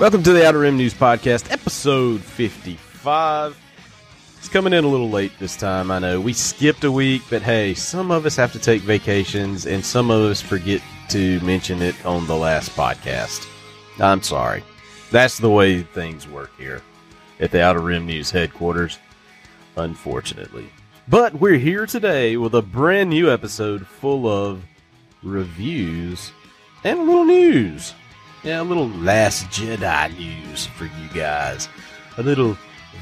Welcome to the Outer Rim News Podcast, episode 55. It's coming in a little late this time, I know. We skipped a week, but hey, some of us have to take vacations, and some of us forget to mention it on the last podcast. I'm sorry. That's the way things work here at the Outer Rim News headquarters, unfortunately. But we're here today with a brand new episode full of reviews and a little news. Yeah, a little Last Jedi news for you guys. A little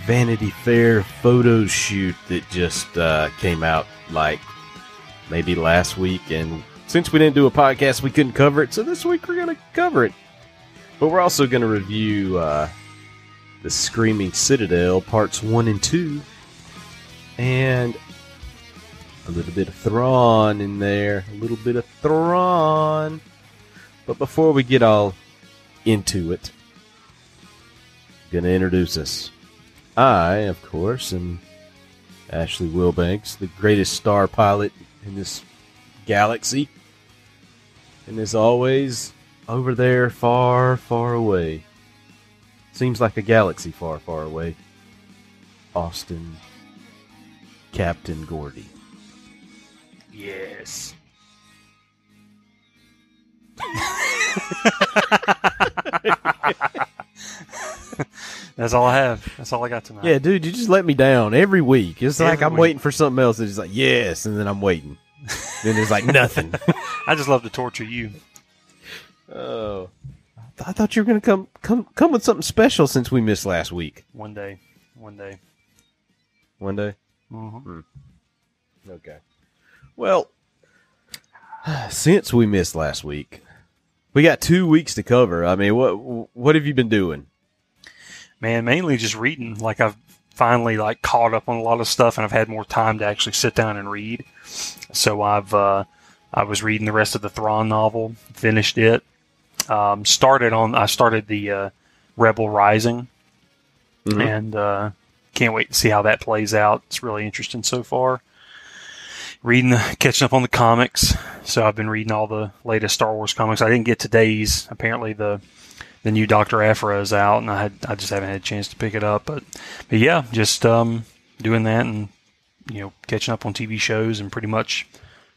Vanity Fair photo shoot that just uh, came out like maybe last week. And since we didn't do a podcast, we couldn't cover it. So this week we're going to cover it. But we're also going to review uh, The Screaming Citadel parts 1 and 2. And a little bit of Thrawn in there. A little bit of Thrawn. But before we get all into it, I'm going to introduce us. I, of course, am Ashley Wilbanks, the greatest star pilot in this galaxy. And as always, over there, far, far away. Seems like a galaxy far, far away. Austin, Captain Gordy. Yes. That's all I have. That's all I got tonight. Yeah, dude, you just let me down every week. It's like I'm week. waiting for something else. It's like, yes, and then I'm waiting. then there's like nothing. I just love to torture you. oh. I thought you were gonna come come come with something special since we missed last week. One day. One day. One day. hmm Okay. Well, since we missed last week, we got two weeks to cover. I mean, what what have you been doing? Man, mainly just reading. Like I've finally like caught up on a lot of stuff, and I've had more time to actually sit down and read. So I've uh, I was reading the rest of the Thrawn novel, finished it. Um, started on. I started the uh, Rebel Rising, Mhm. and uh, can't wait to see how that plays out. It's really interesting so far. Reading, the, catching up on the comics. So I've been reading all the latest Star Wars comics. I didn't get today's. Apparently the the new Doctor Aphra is out, and I had I just haven't had a chance to pick it up. But but yeah, just um, doing that and you know catching up on TV shows and pretty much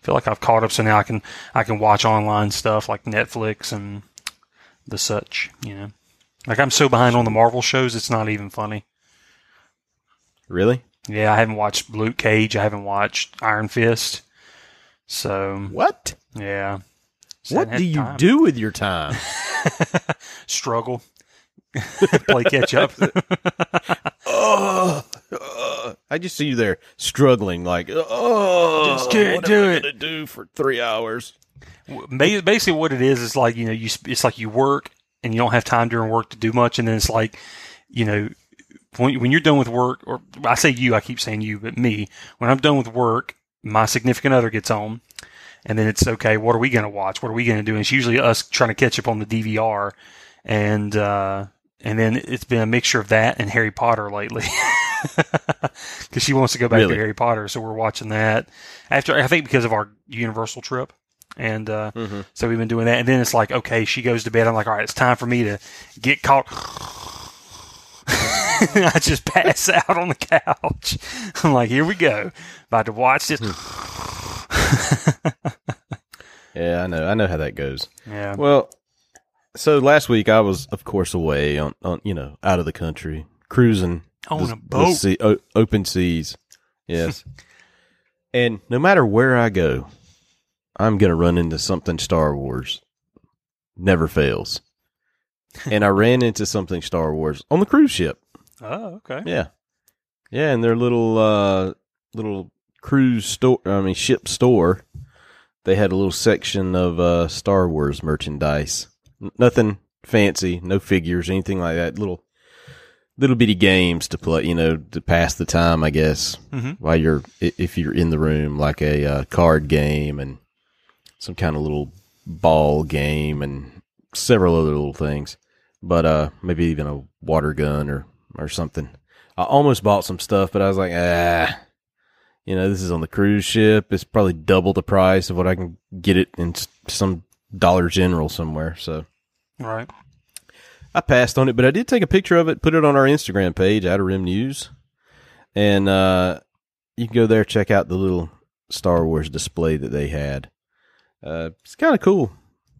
feel like I've caught up. So now I can I can watch online stuff like Netflix and the such. You know, like I'm so behind on the Marvel shows, it's not even funny. Really? Yeah, I haven't watched Luke Cage. I haven't watched Iron Fist. So What? yeah. Just What do you time. do with your time? Struggle. Play catch up. oh, uh, I just see you there struggling, like, oh, Just can't what do I it. gonna do for three hours. Basically, what it is is like you know you it's like you work and you don't have time during work to do much, and then it's like you know when when you're done with work, or I say you, I keep saying you, but me, when I'm done with work, my significant other gets home, and then it's okay. What are we going to watch? What are we going to do? And it's usually us trying to catch up on the DVR, and uh, and then it's been a mixture of that and Harry Potter lately. Because she wants to go back Really? to Harry Potter, so we're watching that after. I think because of our Universal trip, and uh, Mm-hmm. so we've been doing that. And then it's like, okay, she goes to bed. I'm like, all right, it's time for me to get caught. I just pass out on the couch. I'm like, here we go. About to watch this. Hmm. Yeah, I know. I know how that goes. yeah. Well, so last week I was, of course, away on, on you know, out of the country, cruising On the- a boat. sea- o- open seas. Yes. and no matter where I go, I'm gonna run into something Star Wars. Never fails. and I ran into something Star Wars on the cruise ship. Oh, okay. Yeah. Yeah, and their little uh little cruise store I mean ship store, they had a little section of uh Star Wars merchandise. N- nothing fancy, no figures, anything like that. Little little bitty games to play, you know, to pass the time, I guess, Mhm. while you're if you're in the room, like a uh, card game and some kind of little ball game and several other little things. But uh, maybe even a water gun or or something. I almost bought some stuff, but I was like, ah, you know, this is on the cruise ship. It's probably double the price of what I can get it in some Dollar General somewhere. So Right. I passed on it, but I did take a picture of it, put it on our Instagram page, Outer Rim News, and uh, you can go there check out the little Star Wars display that they had. Uh, it's kind of cool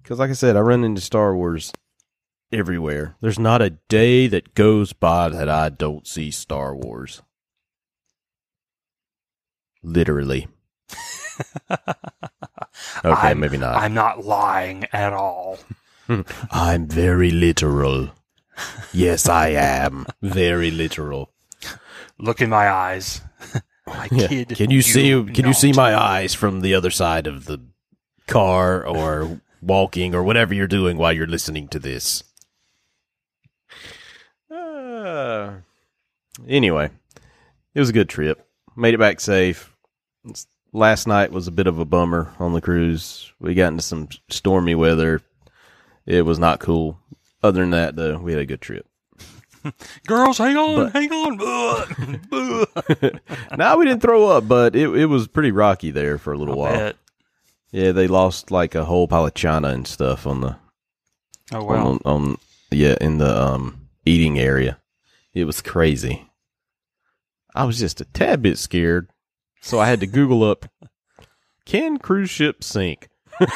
because, like I said, I run into Star Wars everywhere. There's not a day that goes by that I don't see Star Wars. Literally. Okay, I'm- maybe not. I'm not lying at all. I'm very literal. Yes, I am very literal. Look in my eyes. I Yeah. kid. Can you see? Can you see my eyes from the other side of the car, or walking, or whatever you're doing while you're listening to this? Uh, anyway, it was a good trip. Made it back safe. Last night was a bit of a bummer on the cruise. We got into some stormy weather. It was not cool. Other than that, though, we had a good trip. Girls, hang on, But- hang on. now we didn't throw up, but it it was pretty rocky there for a little I while. bet. Yeah, they lost like a whole pile of china and stuff on the Oh well. on, on yeah in the um eating area. It was crazy. I was just a tad bit scared, so I had to Google up can cruise ships sink.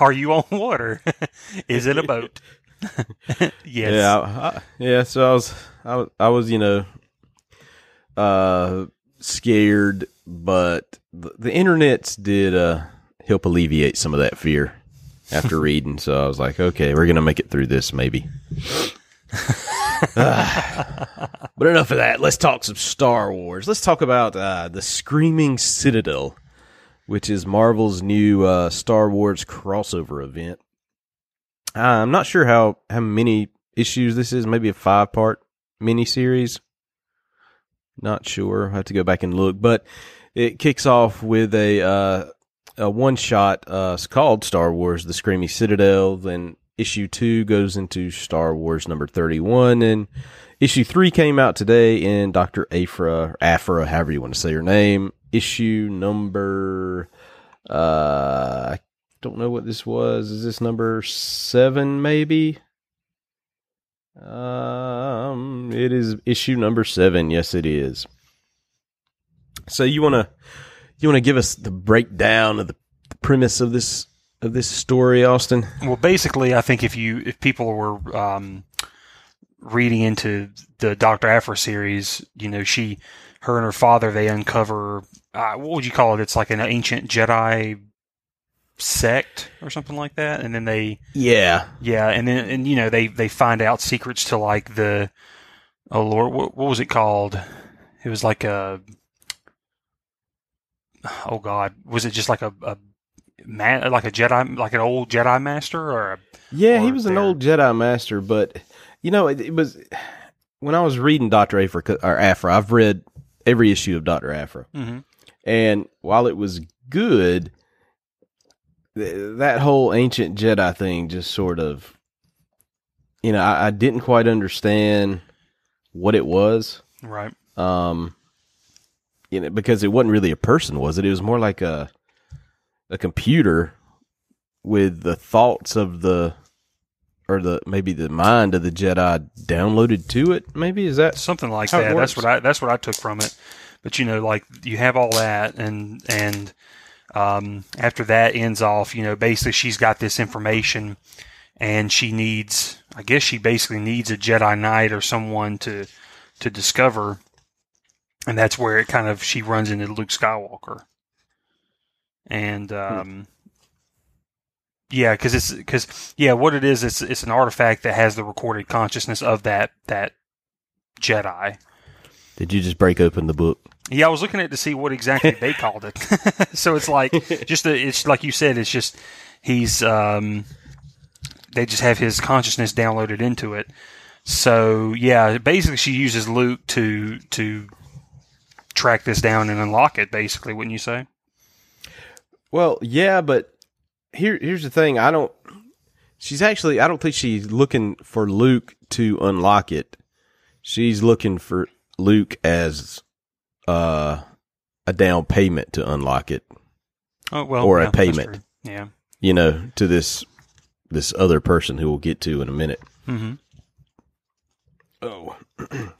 Are you on water? Is it a boat? yes. Yeah, I, yeah. So I was, I was, I was, you know, uh, scared, but the, the internets did uh help alleviate some of that fear after reading. So I was like, okay, we're gonna make it through this, maybe. But enough of that. Let's talk some Star Wars. Let's talk about uh, the Screaming Citadel, which is Marvel's new uh, Star Wars crossover event. Uh, I'm not sure how how many issues this is. Maybe a five part miniseries. Not sure. I have to go back and look, but it kicks off with a uh, a one shot. Uh, called Star Wars: The Screaming Citadel. Then issue two goes into Star Wars number thirty one, and issue three came out today in Doctor Aphra, Aphra, however you want to say her name. Issue number. Uh, I don't know what this was. Is this number seven? Maybe. Um, it is issue number seven. Yes, it is. So you wanna you wanna give us the breakdown of the, the premise of this of this story, Austin? Well, basically, I think if you if people were um, reading into the Doctor Aphra series, you know, she, her and her father, they uncover uh, what would you call it? It's like an ancient Jedi sect or something like that, and then they Yeah. yeah, and then and you know they they find out secrets to like the oh lord, what, what was it called? It was like a oh god, was it just like a, a man like a Jedi like an old Jedi master or a Yeah, he Or was an old Jedi master, but you know, it, it was when I was reading Doctor Aphra or Aphra. I've read every issue of Doctor Aphra, Mhm. and while it was good, th- that whole ancient Jedi thing just sort of, you know, I, I didn't quite understand what it was. right? Um, you know, because it wasn't really a person, was it? It was more like a a computer with the thoughts of the or the maybe the mind of the Jedi downloaded to it. Maybe is that Something like that. That's what I that's what I took from it. But you know, like you have all that, and and um, after that ends off, you know, basically she's got this information, and she needs, I guess, she basically needs a Jedi Knight or someone to to discover, and that's where it kind of she runs into Luke Skywalker, and um, yeah, because it's because yeah, what it is, it's it's an artifact that has the recorded consciousness of that that Jedi. Did you just break open the book? Yeah, I was looking at to see what exactly they called it. so it's like just a, it's like you said, it's just he's um they just have his consciousness downloaded into it. So yeah, basically she uses Luke to to track this down and unlock it. Basically, wouldn't you say? Well, yeah, but here here's the thing. I don't. She's actually. I don't think she's looking for Luke to unlock it. She's looking for Luke as uh, a down payment to unlock it. Oh well, Or a yeah, that's payment. Yeah, You know, to this this other person who we'll get to in a minute. Mm-hmm. Oh,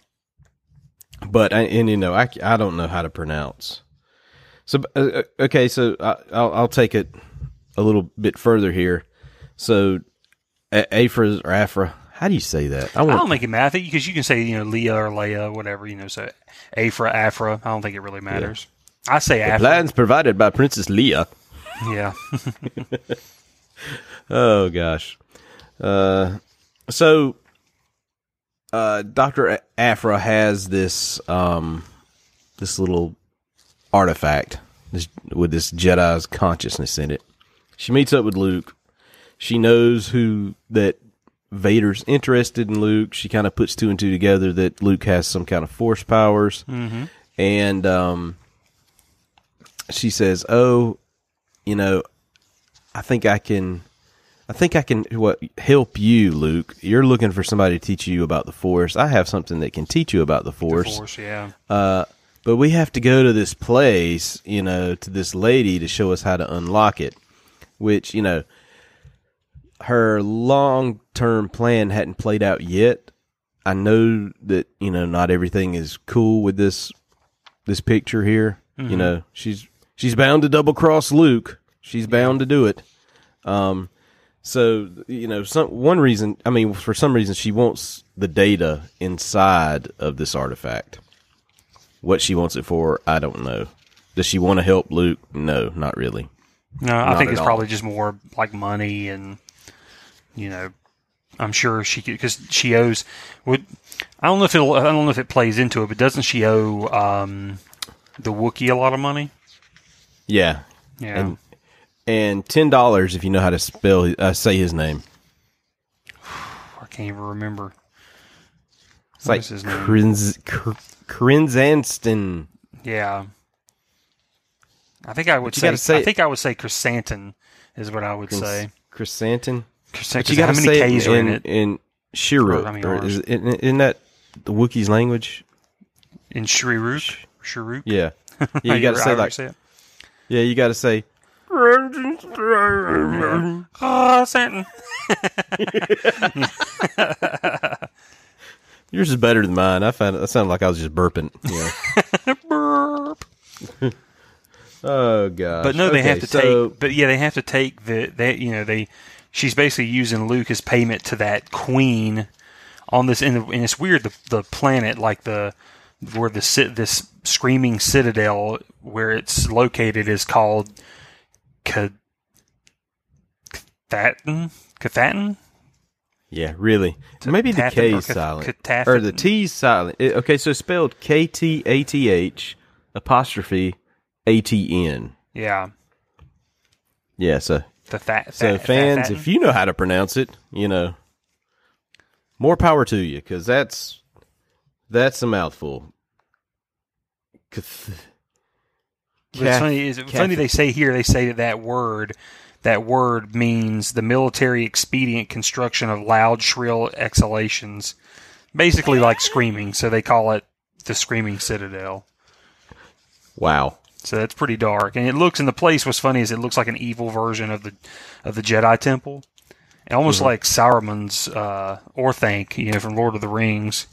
but and you know I, I don't know how to pronounce. So uh, uh, okay, so I, I'll I'll take it a little bit further here. So A- Aphra or Aphra, how do you say that? I I don't make it matter. Because you can say you know Leah or Leia, whatever you know. So Aphra, Aphra. I don't think it really matters. I say Aphra. plans provided by Princess Leah. Yeah. Oh gosh. Uh, so uh, Doctor Aphra has this um, this little artifact this, with this Jedi's consciousness in it. She meets up with Luke. She knows who that Vader's interested in Luke. She kind of puts two and two together that Luke has some kind of force powers, mm-hmm. and um, she says, "Oh, you know, I think I can." I think I can what help you, Luke. You're looking for somebody to teach you about the Force. I have something that can teach you about the Force. Force, yeah. Uh, but we have to go to this place, you know, to this lady to show us how to unlock it. Which you know, her long term plan hadn't played out yet. I know that you know not everything is cool with this this picture here. You know, she's she's bound to double cross Luke. She's bound to do it. Um, so you know, some one reason. I mean, for some reason, she wants the data inside of this artifact. What she wants it for, I don't know. Does she want to help Luke? No, not really. No, I think it's all. probably just more like money and you know, I'm sure she could because she owes. Would I don't know if it I don't know if it plays into it, but doesn't she owe um, the Wookiee a lot of money? Yeah, Yeah, and and ten dollars if you know how to spell uh, say his name. I can't even remember. It's What like is his name? Kr- Krinzanston. Yeah, I think I would say, say I think I would say chrysanthemum is what I would Krins- say. Chrysanthemum. But you got how to many say K's it in in in Shiruk. How many Or R's? is it, isn't isn't that the Wookiees language? In Shriruk? Shriruk? Yeah, yeah. You got to say like say yeah. You got to say Oh, Santon. yours is better than mine. I found that sounded like I was just burping. Yeah. Burp. oh god. But no, they Okay, have to so, take. But yeah, they have to take the. that you know they. She's basically using Luke as payment to that queen on this, and, and it's weird. The the planet, like the where the this screaming citadel where it's located is called Ca- Cathatin. Cathatin. Yeah, really. Maybe the K is silent or the T is silent. It- okay, so spelled K T A T H apostrophe A T N. Yeah. Yeah, so The that. So fans, if you know how to pronounce it, you know, more power to you because that's that's a mouthful. Cath- Cath- funny it's funny they say here they say that that word that word means the military expedient construction of loud shrill exhalations, basically like screaming. So they call it the screaming citadel. Wow. So that's pretty dark, and it looks. And the place was funny is it looks like an evil version of the of the Jedi Temple, and almost like Saruman's uh, Orthanc, you know, from Lord of the Rings.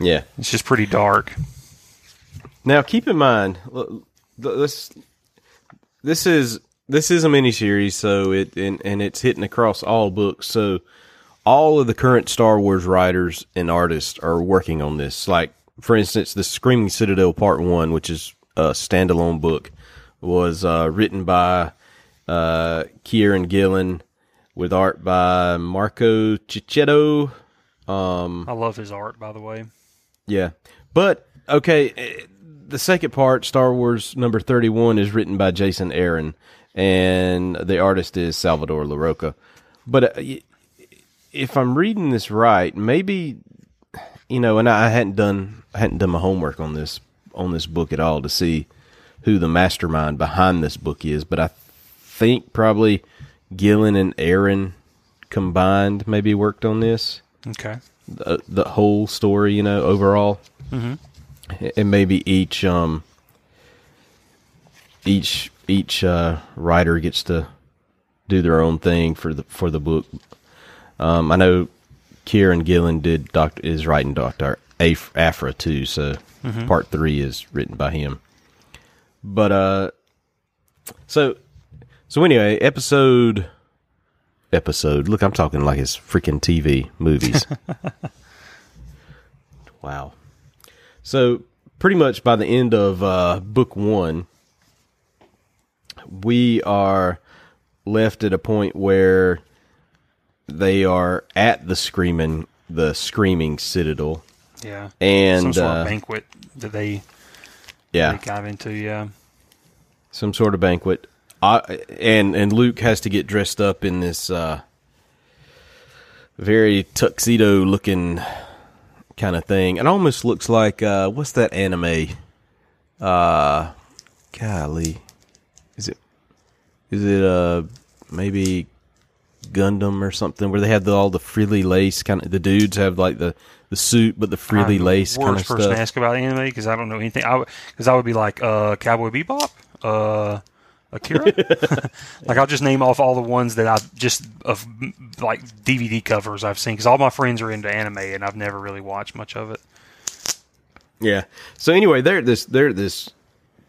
Yeah. It's just pretty dark. Now keep in mind this this is this is a miniseries, so it and, and it's hitting across all books. So all of the current Star Wars writers and artists are working on this. Like for instance, the Screaming Citadel Part One, which is a standalone book, was uh, written by uh, Kieran Gillen with art by Marco Checchetto. I love his art, by the way. Yeah. But okay, eh, the second part, Star Wars number 31 is written by Jason Aaron and the artist is Salvador Larroca. But uh, if I'm reading this right, maybe you know, and I hadn't done I hadn't done my homework on this on this book at all to see who the mastermind behind this book is, but I think probably Gillen and Aaron combined maybe worked on this Okay. the, the whole story, you know, overall. Mm-hmm. And maybe each um each each uh, writer gets to do their own thing for the for the book. Um, I know Kieran Gillen did Doctor is writing Doctor Af- Aphra too, so part three is written by him. But uh, so so anyway, episode episode. Look, I'm talking like it's freaking TV movies. wow. So pretty much by the end of uh, book one, we are left at a point where they are at the screaming the screaming citadel Yeah. and Some sort uh, of banquet that they, yeah they dive into. Yeah. some sort of banquet uh, and and luke has to get dressed up in this uh very tuxedo looking kind of thing it almost looks like uh what's that anime uh golly is it is it uh maybe gundam or something where they have the, all the frilly lace kind of the dudes have like the the suit but the frilly I'm lace kind of worst person to ask about anime because I don't know anything. I because I would be like uh, Cowboy Bebop, uh, Akira. like I'll just name off all the ones that I just of like DVD covers I've seen because all my friends are into anime and I've never really watched much of it. Yeah. So anyway, they're at this they're at this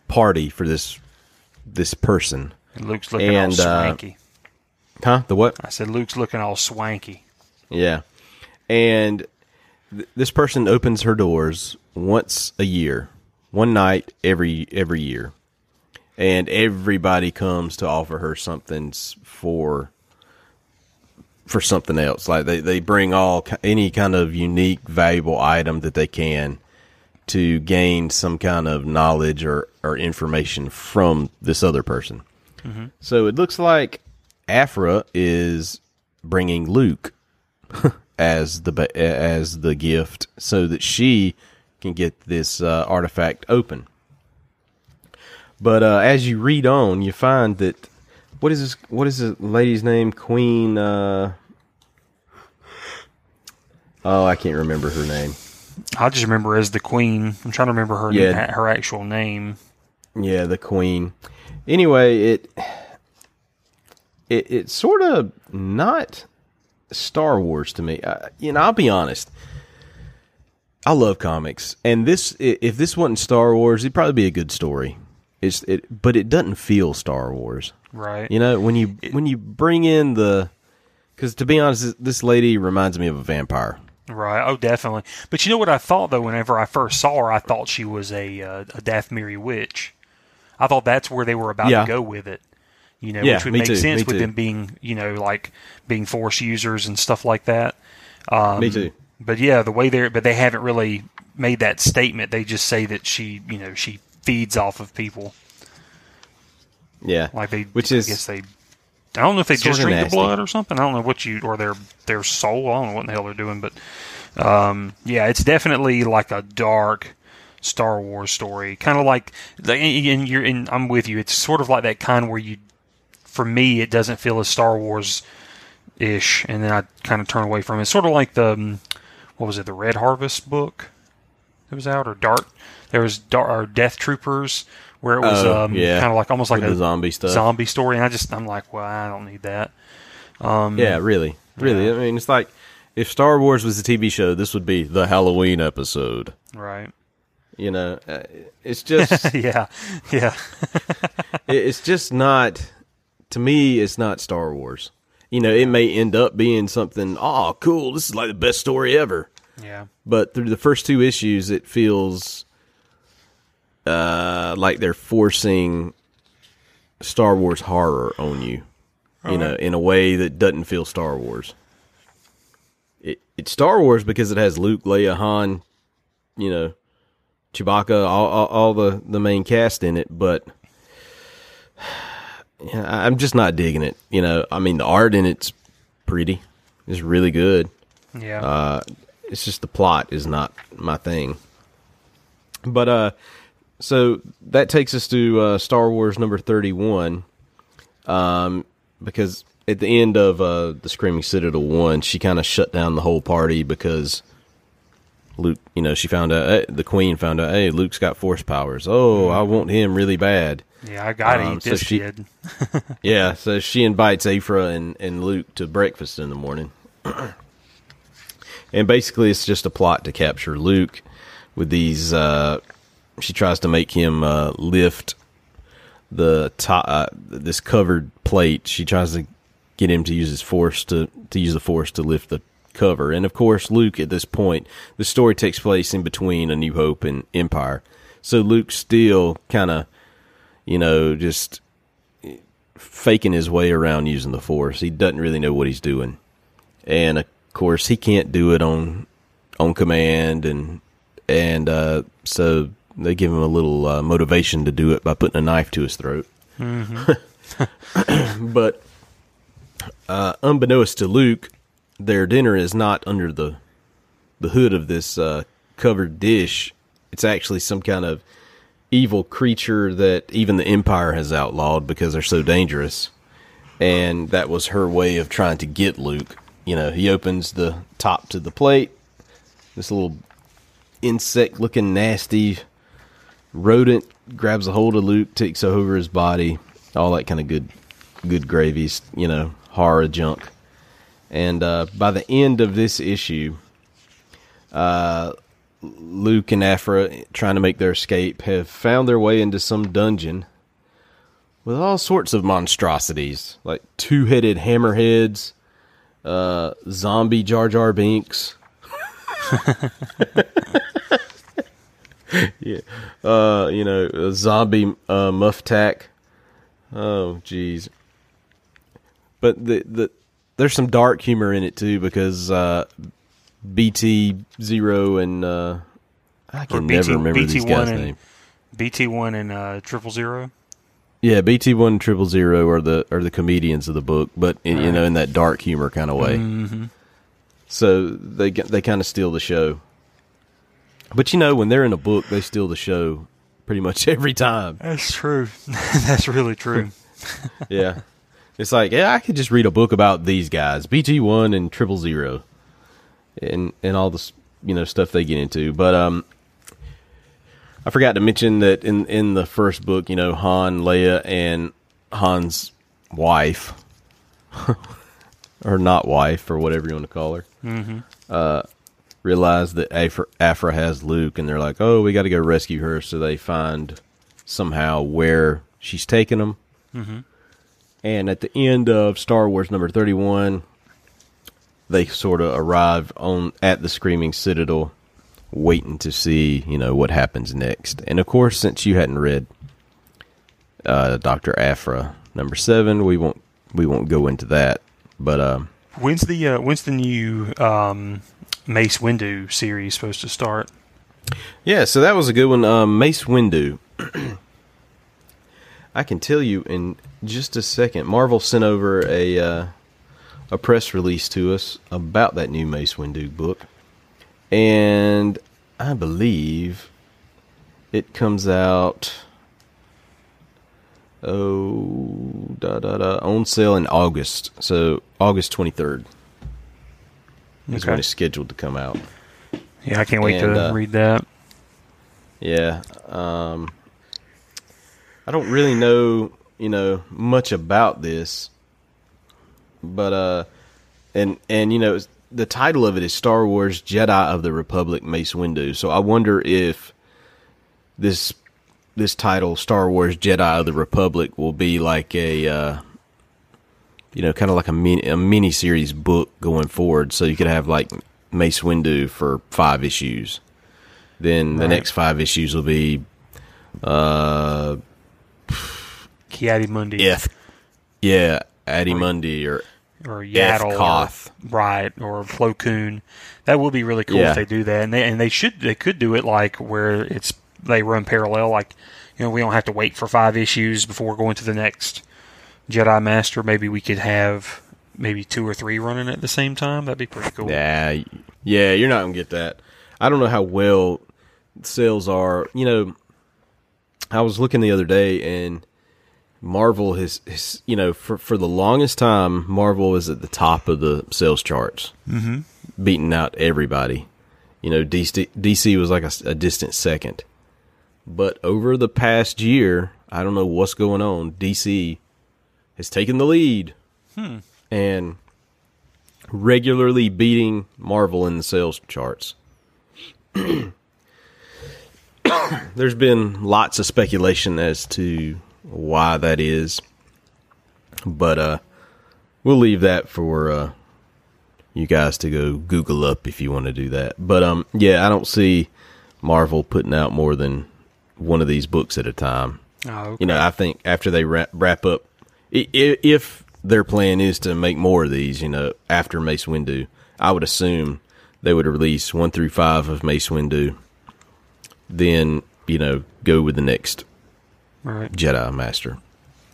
party for this this person. And Luke's looking And, all uh, swanky. Huh? The what? I said Luke's looking all swanky. Yeah. And th- this person opens her doors once a year, one night every every year. And everybody comes to offer her something for for something else. Like they they bring all any kind of unique valuable item that they can to gain some kind of knowledge or or information from this other person. So it looks like Aphra is bringing Luke as the as the gift so that she can get this uh, artifact open. But uh, as you read on, you find that what is this? What is the lady's name? Queen. Uh, oh, I can't remember her name. I just remember as the queen. I'm trying to remember her Yeah. her actual name. Yeah, the queen. Anyway, it it it's sort of not Star Wars to me. Uh, you know, I'll be honest. I love comics, and this if this wasn't Star Wars, it'd probably be a good story. It's it, but it doesn't feel Star Wars. Right. You know, when you when you bring in the because to be honest, this lady reminds me of a vampire. Right. Oh, definitely. But you know what I thought though? Whenever I first saw her, I thought she was a uh, a Dathomiri witch. I thought that's where they were about Yeah. to go with it. You know, Yeah, which would make too, sense with too. them being, you know, like being force users and stuff like that. Um, Me too. But yeah, the way they're, but they haven't really made that statement. They just say that she, you know, she feeds off of people. Yeah, Like they, which I is guess they. I don't know if they just drink nasty. the blood or something. I don't know what you or their their soul. I don't know what in the hell they're doing, but um, yeah, it's definitely like a dark Star Wars story, kind of like. And you're, and I'm with you. It's sort of like that kind where you, for me, it doesn't feel as Star Wars ish, and then I kind of turn away from it. It's sort of like the um, what was it, the Red Harvest book that was out, or Dark. There was Dar or Death Troopers, where it was Oh, um, yeah. kind of like almost like With a the zombie stuff. zombie story, and I just I'm like, well, I don't need that. Um, Yeah, really, really. Yeah. I mean, it's like if Star Wars was a TV show, this would be the Halloween episode. Right. You know, uh, it's just yeah. Yeah. it's just not to me. It's not Star Wars. You know, it may end up being something. Oh, cool! This is like the best story ever. Yeah. But through the first two issues, it feels uh, like they're forcing Star Wars horror on you. You know, in a way that doesn't feel Star Wars. It it's Star Wars because it has Luke, Leia, Han, you know, Chewbacca, all, all, all the the main cast in it. But yeah, I'm just not digging it. You know, I mean, the art in it's pretty. It's really good Yeah. Uh, it's just the plot is not my thing. But uh so that takes us to uh Star Wars number 31 um because at the end of uh the Screaming Citadel 1 she kind of shut down the whole party because Luke, you know, she found out the queen found out, "Hey, Luke's got force powers. Oh, I want him really bad." Yeah, I got Um, eat so this she- kid. Yeah, so she invites Aphra and, and Luke to breakfast in the morning. and basically, it's just a plot to capture Luke with these. Uh, she tries to make him uh, lift the top, uh, this covered plate. She tries to get him to use his force to, to use the force to lift the cover. And of course, Luke at this point, the story takes place in between A New Hope and Empire. So Luke's still kind of, you know, just faking his way around using the force. He doesn't really know what he's doing. And of course, he can't do it on on command and and uh, so they give him a little uh, motivation to do it by putting a knife to his throat. but uh, unbeknownst to Luke, their dinner is not under the the hood of this uh, covered dish. It's actually some kind of evil creature that even the Empire has outlawed because they're so dangerous. And that was her way of trying to get Luke. You know, he opens the top to the plate. This little insect looking nasty rodent grabs a hold of Luke, takes over his body, all that kind of good good gravies, you know, horror junk. And uh, by the end of this issue, uh, Luke and Aphra, trying to make their escape, have found their way into some dungeon with all sorts of monstrosities, like two-headed hammerheads, uh, zombie Jar Jar Binks. yeah, uh, you know, zombie uh, Muftak. Oh, jeez. But the the there's some dark humor in it too because uh, BT Zero and uh, I can BT never remember BT these guys' and- names. BT one and uh, triple zero. Yeah, BT One Triple Zero are the are the comedians of the book, but in, you know in that dark humor kind of way. Mm-hmm. So they they kind of steal the show. But you know when they're in a book, they steal the show pretty much every time. That's true. That's really true. yeah, it's like yeah, I could just read a book about these guys, BT One and Triple Zero, and and all this you know stuff they get into. But um, I forgot to mention that in in the first book, you know, Han, Leia, and Han's wife, or not wife, or whatever you want to call her, uh, realize that Aphra, Aphra has Luke, and they're like, "Oh, we got to go rescue her." So they find somehow where she's taken them. And at the end of Star Wars number thirty-one, they sort of arrive on at the Screaming Citadel, waiting to see you know what happens next. And of course, since you hadn't read uh, Doctor Aphra number seven, we won't we won't go into that. But um, When's the uh, when's the new um, Mace Windu series supposed to start? Yeah, so that was a good one. Um, Mace Windu. I can tell you in just a second. Marvel sent over a uh, a press release to us about that new Mace Windu book, and I believe it comes out. Oh, da da da! On sale in August, so August twenty third is Okay. when it's scheduled to come out. Yeah, I can't wait And, to uh, read that. Yeah. Um, I don't really know, you know, much about this, but uh, and and you know, the title of it is Star Wars Jedi of the Republic Mace Windu. So I wonder if this this title Star Wars Jedi of the Republic will be like a uh, you know, kind of like a mini a mini series book going forward. So you could have like Mace Windu for five issues. Then the Right. next five issues will be uh Kiadi Mundi Eeth yeah, Addy Mundi or or Yaddle, or, Koth. right, or Plo Koon. That would be really cool Yeah. if they do that, and they and they should they could do it like where it's they run parallel, like you know we don't have to wait for five issues before going to the next Jedi Master. Maybe we could have maybe two or three running at the same time. That'd be pretty cool. Yeah, yeah, you're not gonna get that. I don't know how well sales are. You know, I was looking the other day, and Marvel has, has you know, for for the longest time, Marvel is at the top of the sales charts, mm-hmm. beating out everybody. You know, DC, DC was like a distant second, But over the past year, I don't know what's going on. DC has taken the lead and regularly beating Marvel in the sales charts. There's been lots of speculation as to why that is, but uh, we'll leave that for uh, you guys to go Google up if you want to do that. But um, yeah, I don't see Marvel putting out more than one of these books at a time. Oh, okay. You know, I think after they wrap, wrap up, if their plan is to make more of these, you know, after Mace Windu, I would assume they would release one through five of Mace Windu, then you know go with the next right. Jedi Master.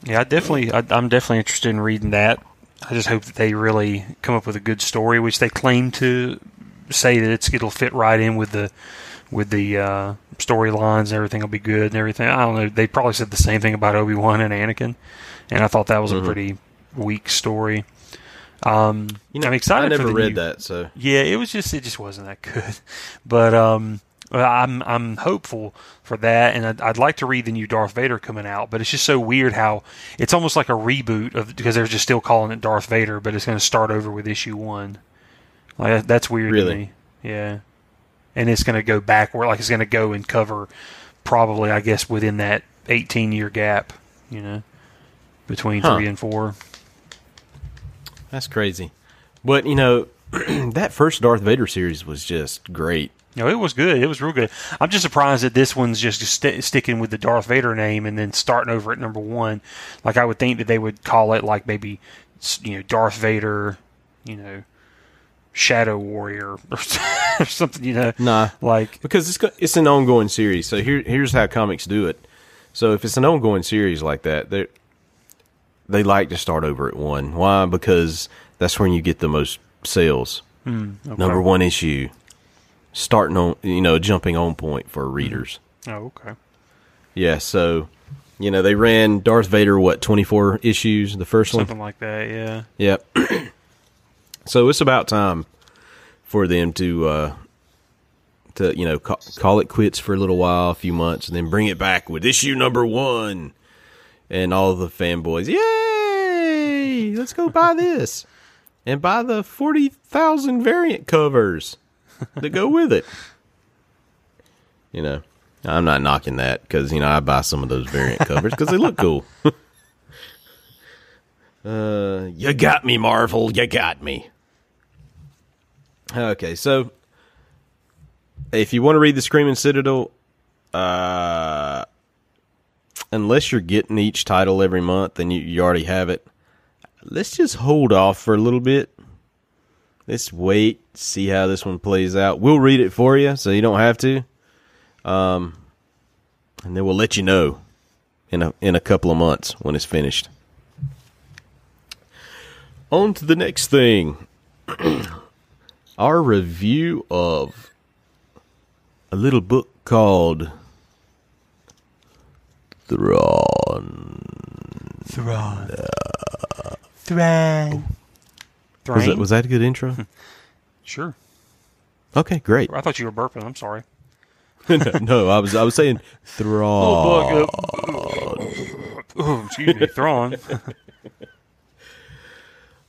Yeah, I definitely. I, I'm definitely interested in reading that. I just hope that they really come up with a good story, which they claim to say that it's it'll fit right in with the with the uh, storylines and everything will be good and everything. I don't know. They probably said the same thing about Obi Wan and Anakin, and I thought that was a pretty weak story. Um, You know, I'm excited. I never for the read new- that, so yeah, it was just it just wasn't that good, but um, I'm I'm hopeful for that, and I'd, I'd like to read the new Darth Vader coming out. But it's just so weird how it's almost like a reboot of because they're just still calling it Darth Vader, but it's going to start over with issue one. Like that's weird Really? to me. Yeah, and it's going to go backward, like it's going to go and cover probably I guess within that 18 year gap, you know, between Huh. three and four. that's crazy. But you know, that first Darth Vader series was just great. No, it was good. It was real good. I'm just surprised that this one's just st- sticking with the Darth Vader name and then starting over at number one. Like I would think that they would call it like maybe you know Darth Vader, you know, Shadow Warrior or something. You know, Nah, like because it's it's an ongoing series. So here here's how comics do it. So if it's an ongoing series like that, they they like to start over at one. Why? Because that's when you get the most sales. Hmm, okay. Number one issue, starting on you know jumping on point for hmm. readers. Oh, okay. Yeah. So you know they ran Darth Vader what twenty four issues the first one. Something like that. Yeah. Yep. so it's about time for them to uh to you know ca- call it quits for a little while, a few months, and then bring it back with issue number one, and all the fanboys, yay! Let's go buy this and buy the forty thousand variant covers that go with it. You know, I'm not knocking that because you know I buy some of those variant covers because they look cool. Uh, you got me, Marvel. You got me. Okay, so if you want to read the Screaming Citadel, uh, unless you're getting each title every month and you, you already have it, let's just hold off for a little bit. Let's wait, see how this one plays out. We'll read it for you, so you don't have to. Um, and then we'll let you know in a in a couple of months when it's finished. On to the next thing. Our review of a little book called Thrawn. Thrawn. Thrawn. Was that, was that a good intro? Sure. Okay, great. I thought you were burping. I'm sorry. no, no, I was I was saying Thrawn. Oh, excuse me. Thrawn.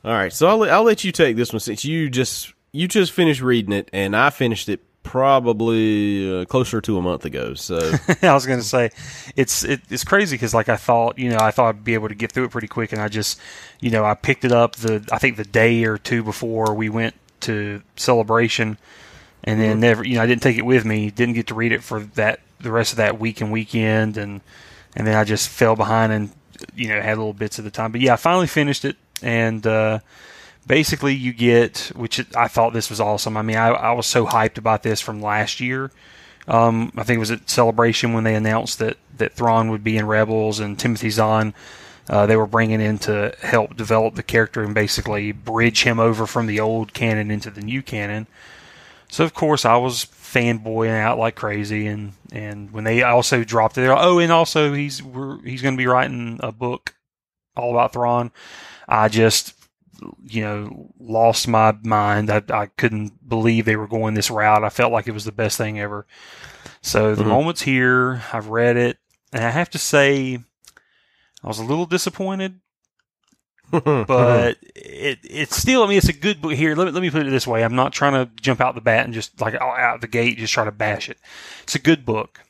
All right, so I'll I'll let you take this one since you just you just finished reading it and I finished it probably uh, closer to a month ago. So I was going to say, it's it, it's crazy because like I thought, you know, I thought I'd be able to get through it pretty quick, and I just, you know, I picked it up the I think the day or two before we went to celebration, and then never, you know, I didn't take it with me, didn't get to read it for that the rest of that week and weekend, and and then I just fell behind and you know had little bits of the time, but yeah, I finally finished it, and uh, basically you get which I thought this was awesome. I mean, I, I was so hyped about this from last year. Um, I think it was at Celebration when they announced that that Thrawn would be in Rebels and Timothy Zahn. Uh, they were bringing in to help develop the character and basically bridge him over from the old canon into the new canon. So of course I was fanboying out like crazy, and and when they also dropped it, like, oh, and also he's he's going to be writing a book all about Thrawn. I just you know, lost my mind. I, I couldn't believe they were going this route. I felt like it was the best thing ever. So the Mhm. moment's here. I've read it, and I have to say, I was a little disappointed, but it it's still. I mean, it's a good book. Here, let me let me put it this way: I'm not trying to jump out the bat and just like out the gate just try to bash it. It's a good book.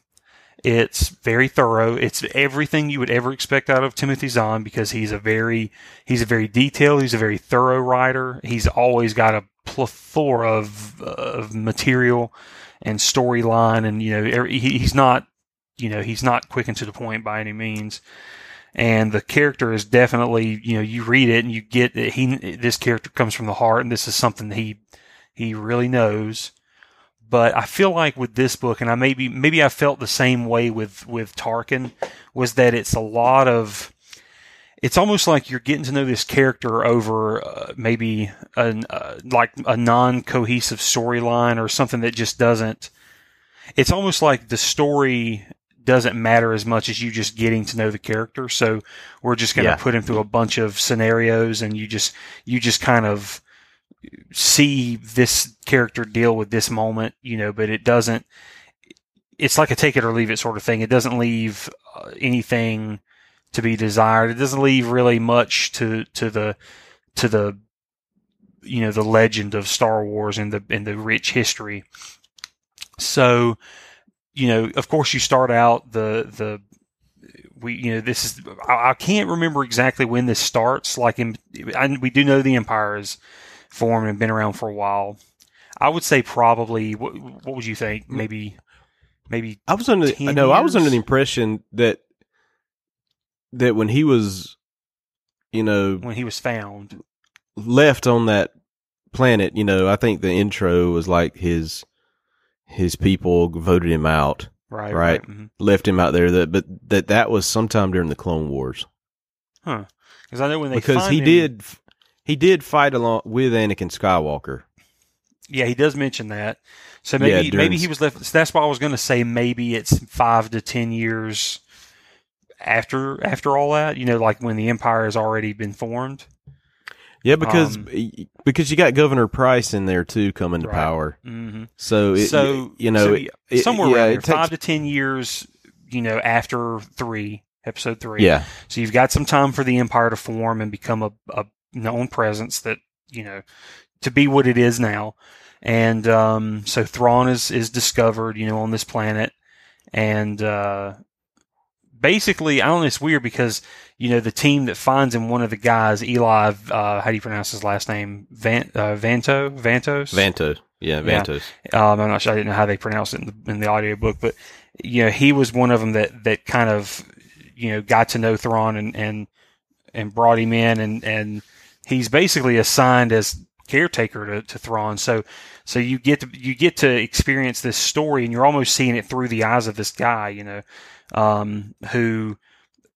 It's very thorough. It's everything you would ever expect out of Timothy Zahn because he's a very he's a very detailed, he's a very thorough writer. He's always got a plethora of of material and storyline, and you know every, he, he's not you know he's not quick and to the point by any means. And the character is definitely you know you read it and you get that he this character comes from the heart, and this is something he he really knows but I feel like with this book, and I maybe maybe I felt the same way with with Tarkin, was that it's a lot of. It's almost like you're getting to know this character over uh, maybe an uh, like a non-cohesive storyline or something that just doesn't. It's almost like the story doesn't matter as much as you just getting to know the character. So we're just going to Yeah. put him through a bunch of scenarios, and you just you just kind of see this character deal with this moment, you know, but it doesn't. It's like a take it or leave it sort of thing. It doesn't leave uh, anything to be desired. It doesn't leave really much to to the to the you know the legend of Star Wars and the and the rich history. So, you know, of course, you start out the the we you know this is I, I can't remember exactly when this starts. Like in I, we do know the Empire is formed and been around for a while. I would say probably. What, what would you think? Maybe, maybe. I was under 10 no, I was under the impression that that when he was, you know, when he was found. left on that planet, you know, I think the intro was like his his people voted him out, Right. Right. mhm. left him out there. That but that that was sometime during the Clone Wars Huh. Because I know when they because he him- did he did fight along with Anakin Skywalker. Yeah, he does mention that. So Yeah, maybe during- maybe he was left. So that's why I was going to say maybe it's five to ten years after after all that. You know, like when the empire has already been formed. Yeah, because Um, because you got Governor Price in there too coming to Right. power. Mm-hmm. So it, so you know so, it- somewhere yeah, around there, takes- five to ten years. You know, after three, episode three. yeah, So you've got some time for the empire to form and become a, a known presence that you know to be what it is now. And um, so Thrawn is is discovered, you know, on this planet, and uh, basically, I don't know. It's weird because you know the team that finds him, one of the guys, Eli. Uh, how do you pronounce his last name? Van, uh, Vanto, Vantos, Vanto. Yeah, Yeah. Vantos. um, I'm not sure. I didn't know how they pronounce it in the, in the audiobook, but you know, he was one of them that that kind of you know got to know Thrawn and and and brought him in, and and he's basically assigned as caretaker to, to Thrawn. So so you get to you get to experience this story, and you're almost seeing it through the eyes of this guy, you know, um, who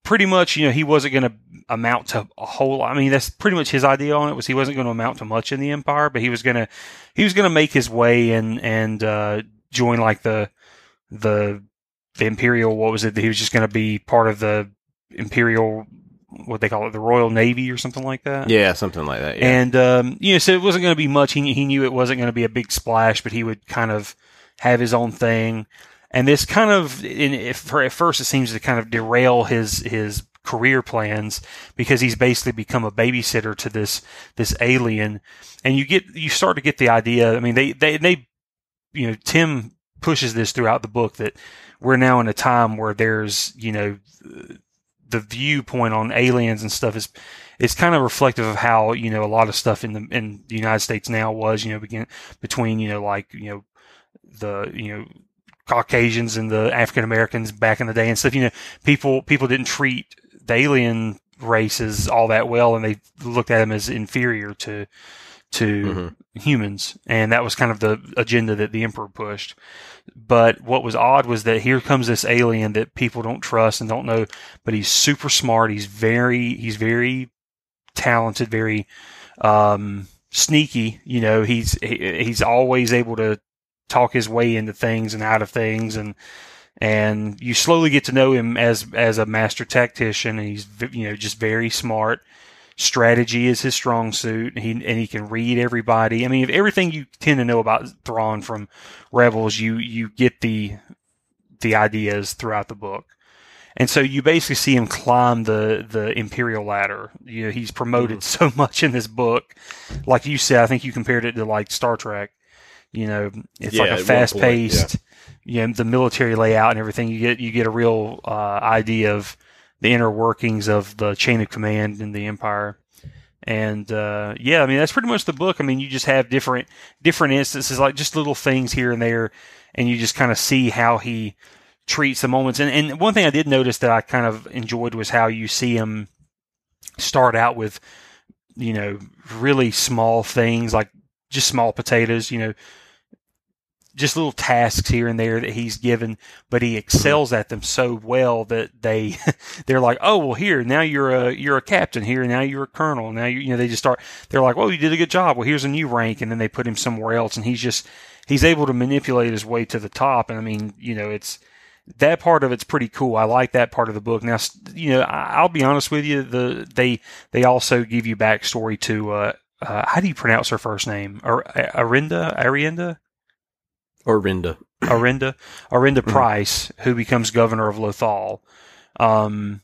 pretty much you know he wasn't going to amount to a whole lot i mean that's pretty much his idea on it was he wasn't going to amount to much in the empire but he was going to he was going to make his way and and uh, join like the the the imperial. What was it? He was just going to be part of the imperial, what they call it, the Royal Navy or something like that. Yeah, something like that. Yeah. And um, you know, so it wasn't going to be much. He he knew it wasn't going to be a big splash, but he would kind of have his own thing. And this kind of, in, if, for at first, it seems to kind of derail his his career plans because he's basically become a babysitter to this this alien, and you get you start to get the idea. I mean, they they they, you know, Tim pushes this throughout the book that we're now in a time where there's you know the viewpoint on aliens and stuff is it's kind of reflective of how you know a lot of stuff in the in the United States now was you know begin between you know like you know the you know Caucasians and the African Americans back in the day and stuff you know people people didn't treat the alien races all that well and they looked at them as inferior to to Mhm. humans. And that was kind of the agenda that the emperor pushed. But what was odd was that here comes this alien that people don't trust and don't know but he's super smart. He's very he's very talented very um sneaky. You know he's he, he's always able to talk his way into things and out of things. And and you slowly get to know him as as a master tactician. And he's you know just very smart strategy is his strong suit. And he and he can read everybody. I mean, if everything you tend to know about Thrawn from Rebels, you you get the the ideas throughout the book. And so you basically see him climb the the imperial ladder. You know, he's promoted so much in this book. Like you said, I think you compared it to like Star Trek. You know, it's Yeah, like a fast paced. You know, the military layout and everything. You get you get a real uh, idea of the inner workings of the chain of command in the empire. And uh, yeah, I mean that's pretty much the book. I mean, you just have different different instances, like just little things here and there, and you just kind of see how he treats the moments. And, and one thing I did notice that I kind of enjoyed was how you see him start out with, you know, really small things like just small potatoes, you know, just little tasks here and there that he's given, but he excels at them so well that they they're like, oh well, here now you're a you're a captain here, now you're a colonel, now you you know they just start they're like, well, you did a good job. Well, here's a new rank, and then they put him somewhere else, and he's just he's able to manipulate his way to the top. And I mean, you know, it's that part of it's pretty cool. I like that part of the book. Now, you know, I'll be honest with you. The they they also give you backstory to uh, uh how do you pronounce her first name? Ar- Arinda, Arienda, Or Rinda. Arinda, Arinda Mhm. Price, who becomes governor of Lothal. Um,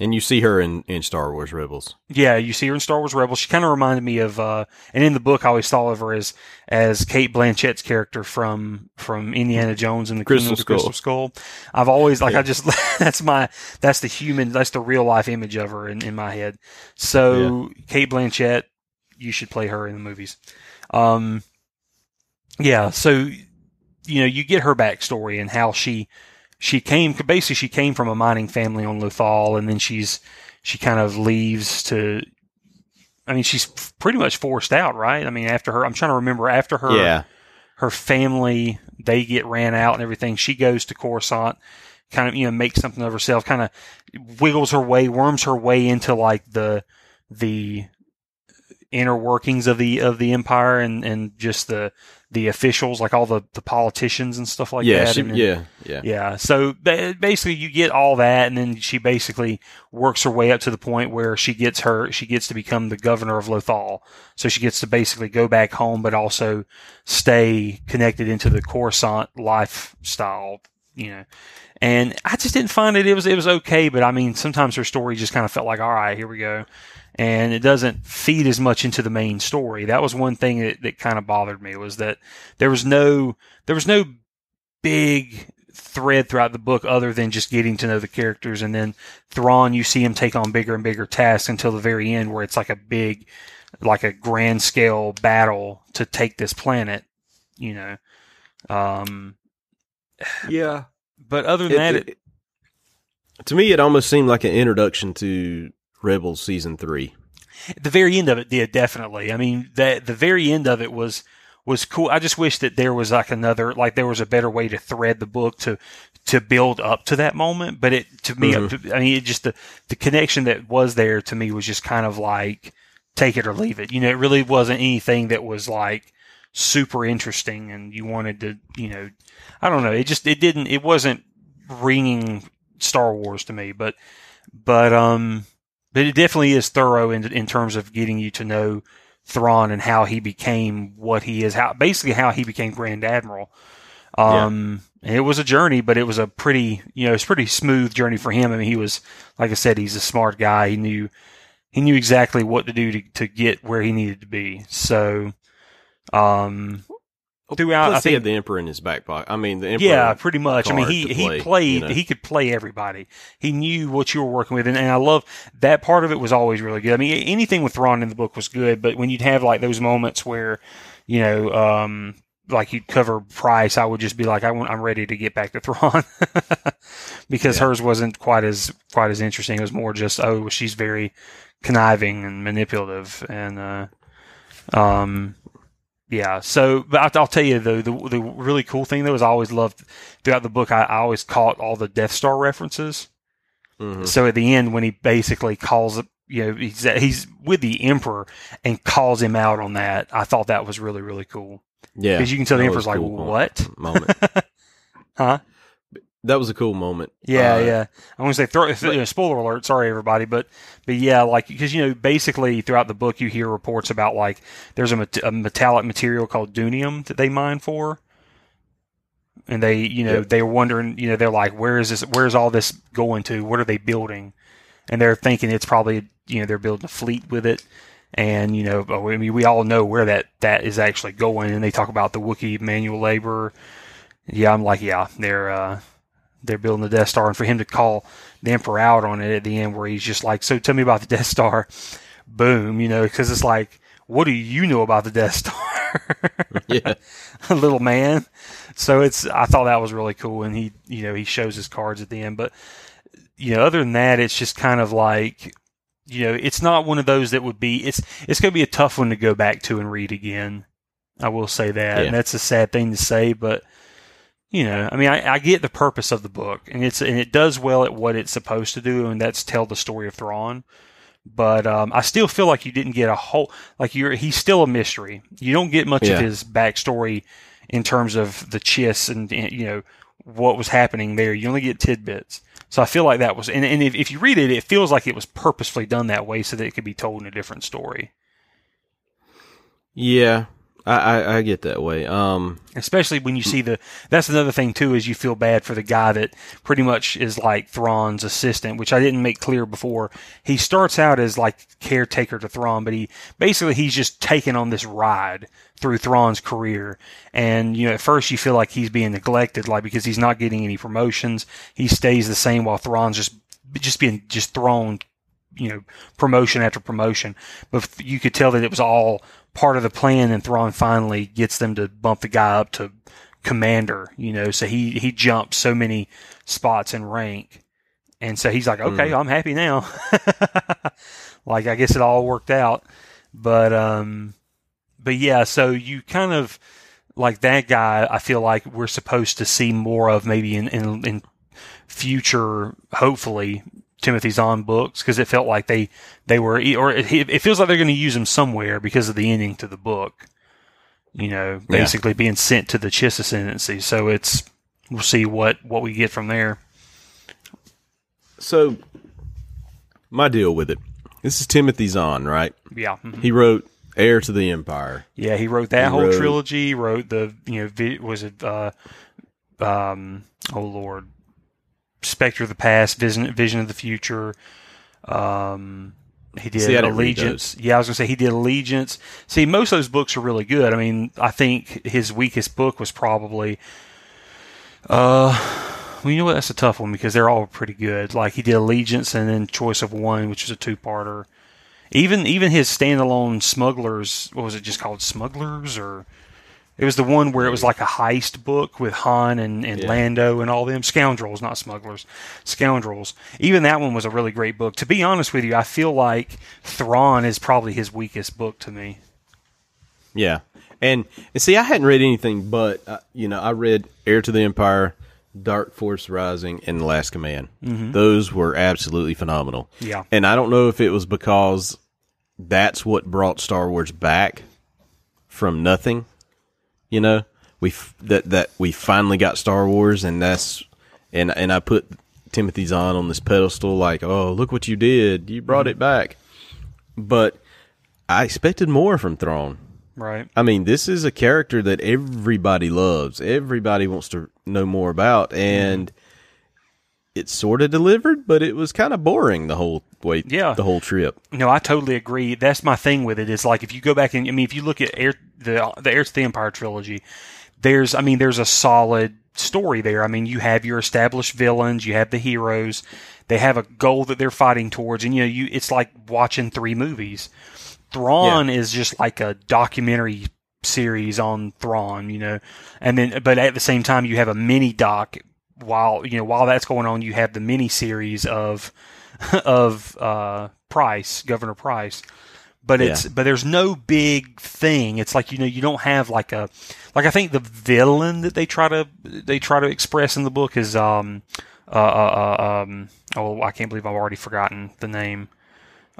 And you see her in, in Star Wars Rebels. yeah, you see her in Star Wars Rebels. She kind of reminded me of, uh, and in the book, I always thought of her as as Cate Blanchett's character from from Indiana Jones and the Crystal the Crystal Skull. I've always like I just that's my that's the human that's the real life image of her in, in my head. So Cate Blanchett, you should play her in the movies. Um, yeah, so you know you get her backstory and how she she came basically she came from a mining family on Lothal and then she's she kind of leaves to I mean she's pretty much forced out, right? I mean after her I'm trying to remember after her Yeah. her family they get ran out and everything. She goes to Coruscant, kind of you know makes something of herself, kind of wiggles her way, worms her way into like the the inner workings of the of the empire and and just the the officials, like all the the politicians and stuff like yeah, that. she, then- yeah, yeah. yeah. So basically, you get all that, and then she basically works her way up to the point where she gets her she gets to become the governor of Lothal. So she gets to basically go back home, but also stay connected into the Coruscant lifestyle. You know, and I just didn't find it. It was it was okay, but I mean, sometimes her story just kind of felt like, all right, here we go. And it doesn't feed as much into the main story. That was one thing that, that kind of bothered me was that there was no there was no big thread throughout the book other than just getting to know the characters and then Thrawn you see him take on bigger and bigger tasks until the very end where it's like a big like a grand scale battle to take this planet you know um Yeah. but other than that it, it- to me, it almost seemed like an introduction to Rebels season three. the very end of it did definitely. I mean that the very end of it was was cool. I just wish that there was like another like there was a better way to thread the book to to build up to that moment. But it to me i mean it just the the connection that was there to me was just kind of like take it or leave it. You know it really wasn't anything that was like super interesting and you wanted to you know i don't know. It just it didn't it wasn't ringing star wars to me. But but um but it definitely is thorough in in terms of getting you to know Thrawn and how he became what he is, how basically how he became Grand Admiral. Um, and it was a journey, but it was a pretty, you know, it's pretty smooth journey for him. I mean, he was, like I said, he's a smart guy. He knew, he knew exactly what to do to, to get where he needed to be. So, um, throughout, Plus, I he had the Emperor in his back pocket. I mean, the Emperor. yeah, pretty much. I mean, he to he played. you know. He could play everybody. He knew what you were working with, and, and I love that part of it was always really good. I mean, anything with Thrawn in the book was good, but when you'd have like those moments where, you know, um, like you'd cover Price, I would just be like, I want, I'm ready to get back to Thrawn because Yeah. hers wasn't quite as quite as interesting. It was more just, oh, she's very conniving and manipulative, and uh, um, yeah. So, but I'll, I'll tell you though, the the really cool thing though is I always loved throughout the book. I, I always caught all the Death Star references. Mhm. So at the end, when he basically calls you know, he's he's with the Emperor and calls him out on that. I thought that was really really cool Yeah, because you can tell the Emperor's was like, what? moment. Huh? That was a cool moment. Yeah, Uh, yeah. I'm gonna say throw, you know, spoiler alert. Sorry, everybody, but but yeah, like because you know basically throughout the book you hear reports about like there's a, met- a metallic material called doonium that they mine for, and they you know Yep. they're wondering you know they're like where is this where's all this going to what are they building, and they're thinking it's probably you know they're building a fleet with it. And you know, I mean, we all know where that that is actually going, and they talk about the Wookiee manual labor. Yeah, I'm like, yeah, they're uh, they're building the Death Star, and for him to call the Emperor out on it at the end, where he's just like, "So tell me about the Death Star," boom, you know, because it's like, what do you know about the Death Star, Yeah. little man? So it's, I thought that was really cool, and he, you know, he shows his cards at the end, but you know, other than that, it's just kind of like, you know, it's not one of those that would be, it's, it's going to be a tough one to go back to and read again. I will say that, Yeah. and that's a sad thing to say, but you know, I mean, I, I get the purpose of the book, and it's and it does well at what it's supposed to do, and that's tell the story of Thrawn. But um, I still feel like you didn't get a whole like you're he's still a mystery. You don't get much Yeah. of his backstory in terms of the chiss and and, you know what was happening there. You only get tidbits. So I feel like that was, and, and if, if you read it, it feels like it was purposefully done that way so that it could be told in a different story. Yeah. I, I, I get that way. Um, especially when you see the that's another thing too is you feel bad for the guy that pretty much is like Thrawn's assistant which I didn't make clear before. He starts out as like caretaker to Thrawn but he basically he's just taken on this ride through Thrawn's career. And you know at first you feel like he's being neglected like because he's not getting any promotions. He stays the same while Thrawn's just just being just thrown you know promotion after promotion. But you could tell that it was all part of the plan and Thrawn finally gets them to bump the guy up to commander, you know, so he, he jumps so many spots in rank. And so he's like, okay, I'm happy now. like, I guess it all worked out. But, um, but yeah, so you kind of, like that guy, I feel like we're supposed to see more of maybe in, in, in future, hopefully, Timothy Zahn books because it felt like they they were or it, it feels like they're going to use them somewhere because of the ending to the book. You know, Yeah. basically being sent to the Chiss ascendancy. So it's we'll see what what we get from there. so my deal with it. This is Timothy Zahn, right? Yeah, mhm. He wrote Heir to the Empire. yeah. He wrote that He whole wrote- trilogy. Wrote the you know vi- was it uh um oh lord Spectre of the Past, Vision Vision of the Future. Um, he did See, I didn't read Allegiance. Yeah, I was gonna say he did Allegiance. See, most of those books are really good. I mean, I think his weakest book was probably. Uh, well, you know what? That's a tough one because they're all pretty good. Like he did Allegiance and then Choice of One, which was a two-parter. Even even his standalone Smugglers, what was it just called? Smugglers or it was the one where it was like a heist book with Han and, and Yeah. Lando and all them scoundrels, not smugglers, scoundrels. Even that one was a really great book. To be honest with you, I feel like Thrawn is probably his weakest book to me. Yeah, and, and see, I hadn't read anything but uh, you know I read Heir to the Empire, Dark Force Rising, and The Last Command. Those were absolutely phenomenal. Yeah. and I don't know if it was because that's what brought Star Wars back from nothing. You know, we f- that that we finally got Star Wars, and that's and and I put Timothy Zahn on this pedestal, like, oh, look what you did, you brought mm-hmm. it back. But I expected more from Thrawn. Right. I mean, this is a character that everybody loves. Everybody wants to know more about, mm-hmm. and it sort of delivered, but it was kind of boring the whole way. Yeah. the whole trip. No, I totally agree. That's my thing with it. Is like if you go back and I mean, if you look at Heir, the the Heir to the Empire trilogy, there's I mean, there's a solid story there. I mean, you have your established villains, you have the heroes, they have a goal that they're fighting towards, and you know, you it's like watching three movies. Thrawn is just like a documentary series on Thrawn, you know, and then but at the same time you have a mini doc while you know while that's going on you have the mini series of of uh, Price, Governor Price. But it's Yeah. but there's no big thing. It's like you know you don't have like a like I think the villain that they try to they try to express in the book is um uh, uh, uh um oh I can't believe I've already forgotten the name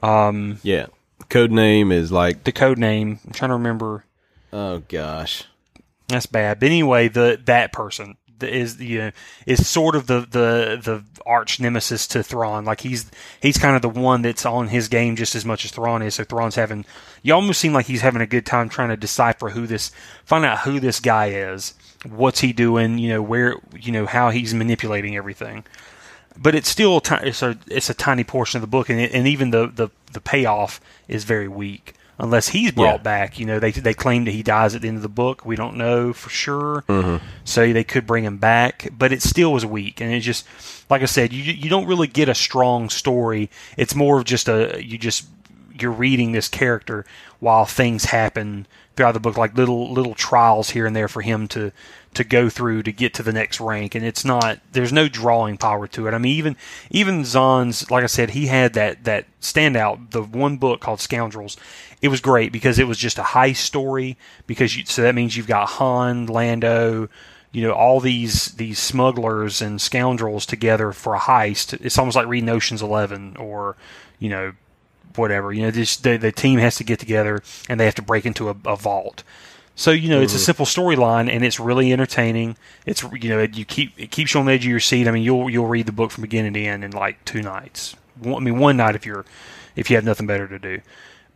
um Yeah, code name is like, the code name I'm trying to remember oh gosh, That's bad. But anyway, the that person, is you know, is sort of the the the arch nemesis to Thrawn. Like he's he's kind of the one that's on his game just as much as Thrawn is. So Thrawn's having you almost seem like he's having a good time trying to decipher who this find out who this guy is, what's he doing, you know where you know how he's manipulating everything. But it's still it's a it's a tiny portion of the book, and it, and even the, the the payoff is very weak unless he's brought yeah. back. You know, they they claim that he dies at the end of the book. We don't know for sure, mm-hmm. so they could bring him back. But it still was weak, and it just like I said, you you don't really get a strong story. It's more of just a you just you're reading this character while things happen throughout the book, like little little trials here and there for him to to go through to get to the next rank. And it's not there's no drawing power to it. I mean, even even Zahn's, like I said, he had that that standout. The one book called Scoundrels it was great because it was just a heist story. Because you, so that means you've got Han, Lando, you know, all these these smugglers and scoundrels together for a heist. It's almost like reading Ocean's Eleven or you know whatever. You know, this, the the team has to get together and they have to break into a, a vault. So you know, mm-hmm. it's a mm-hmm. simple storyline and it's really entertaining. It's you know, you keep it keeps you on the edge of your seat. I mean, you'll you'll read the book from beginning to end in like two nights. I mean, one night if you're if you have nothing better to do.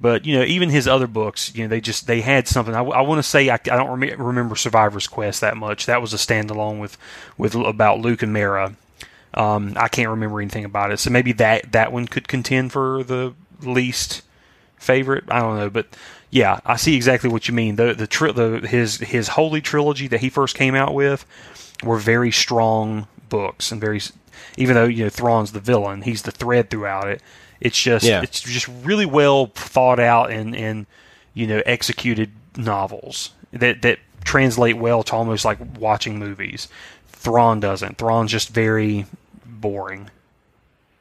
But you know, even his other books, you know, they just they had something. I, I want to say I, I don't rem- remember Survivor's Quest that much. That was a standalone with with about Luke and Mara. Um, I can't remember anything about it, so maybe that that one could contend for the least favorite. I don't know, but yeah, I see exactly what you mean. The the, tri- the his his holy trilogy that he first came out with were very strong books and very even though you know Thrawn's the villain, he's the thread throughout it. It's just yeah. it's just really well thought out and and you know executed novels that that translate well to almost like watching movies. Thrawn doesn't. Thrawn's just very boring.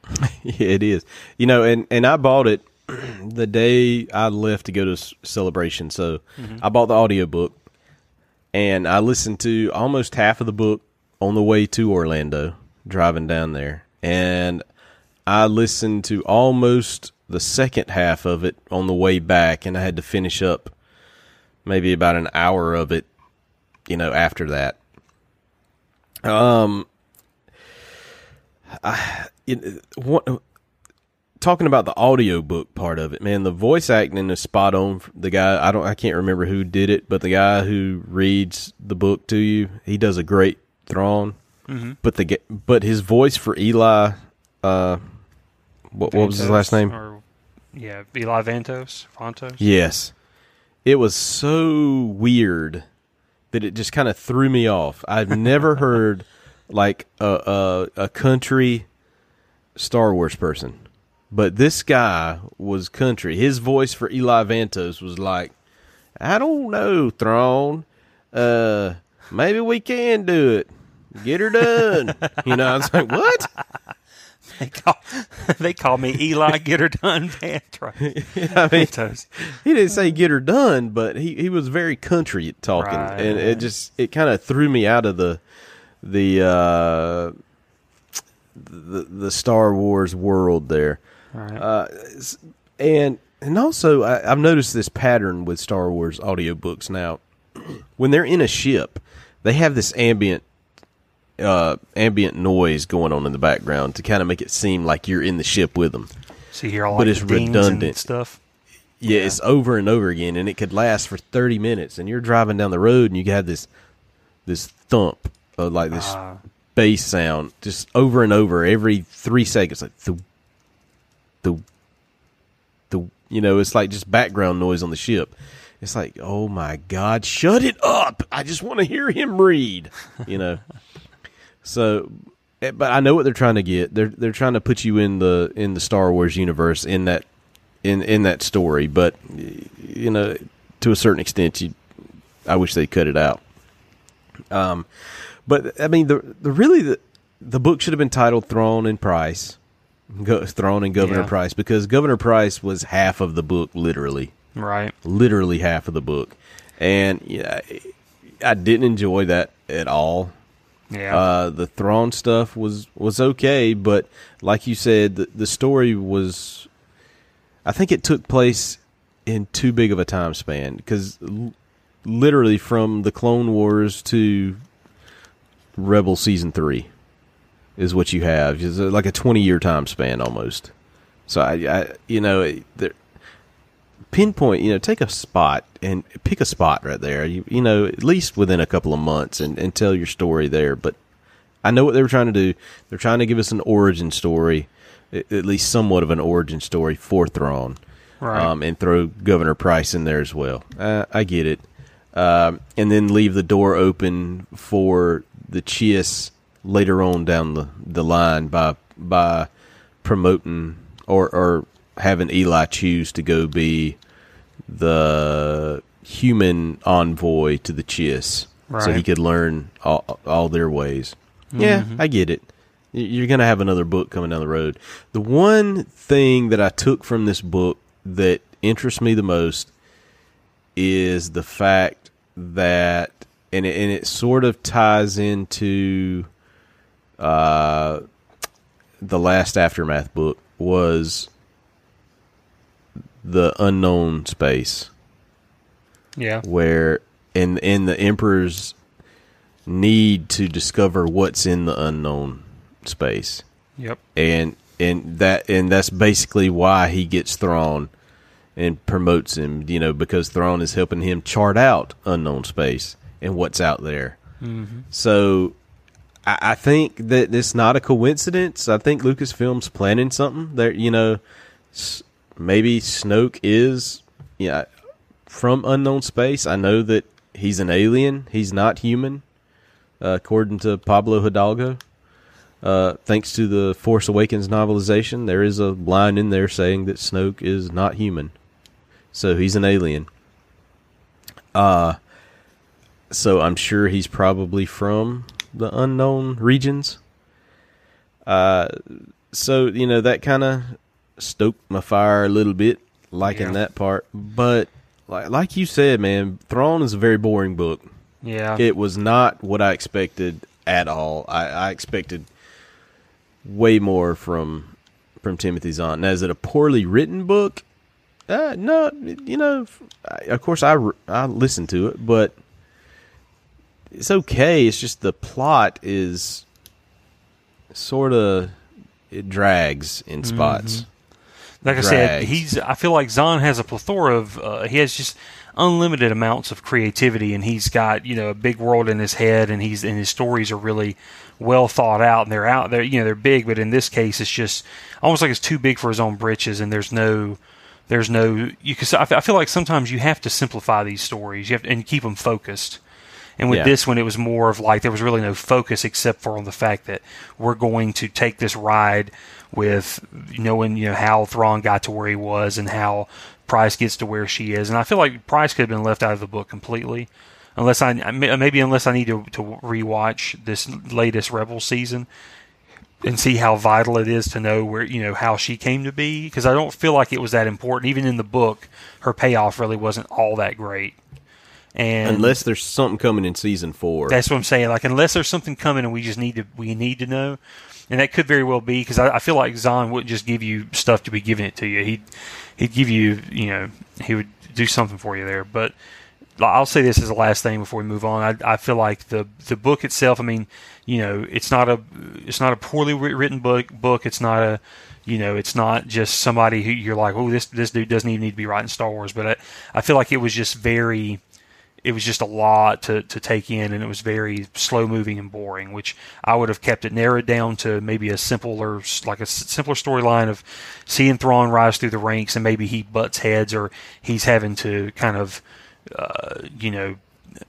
yeah, it is. You know, and and I bought it the day I left to go to celebration. So mm-hmm. I bought the audiobook and I listened to almost half of the book on the way to Orlando driving down there. And I listened to almost the second half of it on the way back, and I had to finish up maybe about an hour of it, you know, after that. Um, I, it, what, talking about the audiobook part of it, man, the voice acting is spot on. The guy, I don't, I can't remember who did it, but the guy who reads the book to you, he does a great Thrawn. Mm-hmm. But the but his voice for Eli, uh, what, what was his last name? Or, yeah, Eli Vantos. Vantos. Yes, it was so weird that it just kind of threw me off. I've never heard like a, a a country Star Wars person, but this guy was country. His voice for Eli Vantos was like, "I don't know, Thrawn. Uh, maybe we can do it. Get her done." you know, I was like, "What?" They call they call me Eli Get Her Done Pantro. I mean, he didn't say get her done, but he, he was very country at talking, right. and it just it kind of threw me out of the the uh, the the Star Wars world there. Right. Uh, and and also I, I've noticed this pattern with Star Wars audiobooks now. When they're in a ship, they have this ambient uh, ambient noise going on in the background to kind of make it seem like you're in the ship with them. So you hear all but like it's redundant stuff. Yeah, yeah, it's over and over again, and it could last for thirty minutes. And you're driving down the road, and you have this this thump, of like this uh, bass sound, just over and over every three seconds, like the the the. You know, it's like just background noise on the ship. It's like, oh my god, shut it up! I just want to hear him read. You know. So, eh, but I know what they're trying to get. They're they're trying to put you in the in the Star Wars universe in that in in that story. But you know, to a certain extent, you I wish they cut it out. Um, but I mean, the the really the the book should have been titled Thrawn and Price, Go, Thrawn and Governor yeah. Price, because Governor Price was half of the book, literally. Right. Literally half of the book, and yeah, I didn't enjoy that at all. Yeah. Uh, the Thrawn stuff was was okay, but like you said, the, the story was. I think it took place in too big of a time span because l- literally from the Clone Wars to Rebel season three is what you have. It's like a twenty year time span almost. So I, I you know, pinpoint. You know, take a spot and pick a spot right there. You, you know, at least within a couple of months, and, and tell your story there. But I know what they were trying to do. They're trying to give us an origin story, at least somewhat of an origin story for Thrawn, Right. um, and throw Governor Price in there as well. Uh, I get it, um, and then leave the door open for the Chiss later on down the, the line by by promoting or or having Eli choose to go be the human envoy to the Chiss, so he could learn all, all their ways. Yeah, I get it. You're going to have another book coming down the road. The one thing that I took from this book that interests me the most is the fact that, and it, and it sort of ties into uh, the last aftermath book was the unknown space. Yeah. where in in the emperor's need to discover what's in the unknown space. Yep. and and that and that's basically why he gets Thrawn and promotes him you know because Thrawn is helping him chart out unknown space and what's out there. Mm-hmm. So I, I think that it's not a coincidence. I think Lucasfilm's planning something. There you know s- maybe Snoke is yeah from unknown space. I know that he's an alien. He's not human, uh, according to Pablo Hidalgo. Uh, thanks to the Force Awakens novelization, there is a line in there saying that Snoke is not human, so he's an alien. Uh, so I'm sure he's probably from the unknown regions. Uh, so you know that kind of stoked my fire a little bit, liking Yeah. that part. But like like you said, man, Thrawn is a very boring book. Yeah. It was not what I expected at all. I, I expected way more from from Timothy Zahn. Now, is it a poorly written book? Uh, no, you know, of course I I listened to it, but it's okay. It's just the plot is sort of it drags in spots. Like I said, he's. I feel like Zahn has a plethora of. Uh, he has just unlimited amounts of creativity, and he's got you know a big world in his head, and he's and his stories are really well thought out, and they're out there. You know, they're big, but in this case, it's just almost like it's too big for his own britches, and there's no. There's no you. Cause I I feel like sometimes you have to simplify these stories. You have to, and keep them focused. And with Yeah. this one, it was more of like there was really no focus except for on the fact that we're going to take this ride with knowing you know how Thrawn got to where he was and how Price gets to where she is. And I feel like Price could have been left out of the book completely, unless I maybe unless I need to to rewatch this latest Rebel season and see how vital it is to know where you know how she came to be because I don't feel like it was that important. Even in the book, her payoff really wasn't all that great. And Unless there's something coming in season four. that's what I'm saying. Like unless there's something coming and we just need to we need to know, and that could very well be because I, I feel like Zahn wouldn't just give you stuff to be giving it to you. He'd he'd give you you know he would do something for you there. But I'll say this as the last thing before we move on. I, I feel like the the book itself. I mean, you know, it's not a it's not a poorly written book. Book. It's not a you know, it's not just somebody who you're like, oh, this this dude doesn't even need to be writing Star Wars. But I, I feel like it was just very it was just a lot to, to take in and it was very slow moving and boring which i would have kept it narrowed down to maybe a simpler like a simpler storyline of seeing Thrawn rise through the ranks and maybe he butts heads or he's having to kind of uh, you know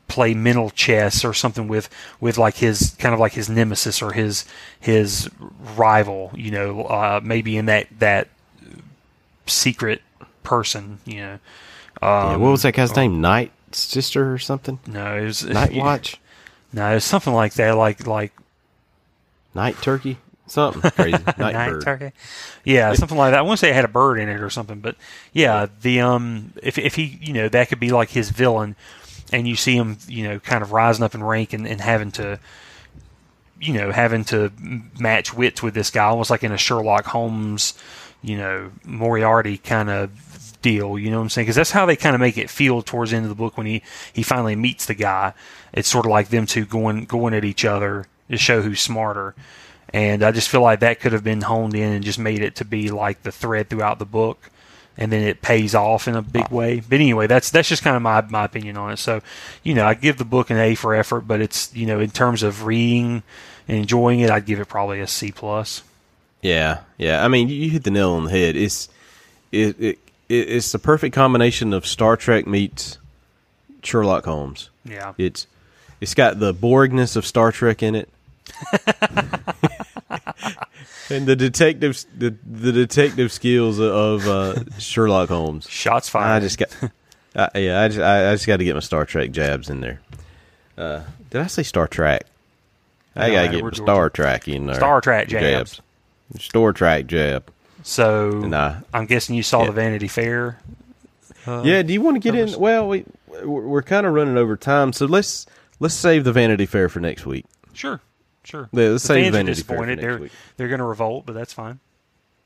play mental chess or something with with like his kind of like his nemesis or his his rival you know uh, maybe in that that secret person you know Yeah, um, what was that guy's name? Night Sister or something? no, it was Night Watch? No, it's something like that, like like Night Turkey? Something crazy. Night, night turkey. Yeah, something like that. I want to say it had a bird in it or something, but yeah, the um, if if he, you know, that could be like his villain, and you see him, you know, kind of rising up in rank and, and having to, you know, having to match wits with this guy, almost like in a Sherlock Holmes, you know, Moriarty kind of deal. You know what I'm saying? Because that's how they kind of make it feel towards the end of the book when he he finally meets the guy. It's sort of like them two going going at each other to show who's smarter. And I just feel like that could have been honed in and just made it to be like the thread throughout the book, and then it pays off in a big way. But anyway, that's that's just kind of my my opinion on it. So, you know, I give the book an A for effort, but it's you know in terms of reading and enjoying it, I'd give it probably a C plus. Yeah, yeah. I mean, you hit the nail on the head. It's it, it it's the perfect combination of Star Trek meets Sherlock Holmes. Yeah, It's it's got the Borgness of Star Trek in it. and the detective the, the detective skills of uh, Sherlock Holmes. shots fired. I just got uh, yeah, I just I, I just got to get my Star Trek jabs in there. Uh, did I say Star Trek? I No, gotta get my Star Trek in there. Star Trek jabs. Star Trek jab. So Nah. I'm guessing you saw Yeah. the Vanity Fair. Uh, Yeah, do you want to get in? Well, we we're, we're kind of running over time, so let's let's save the Vanity Fair for next week. Sure, sure. Yeah, let's the save Vanity Fair for next They're week. they're going to revolt, but that's fine.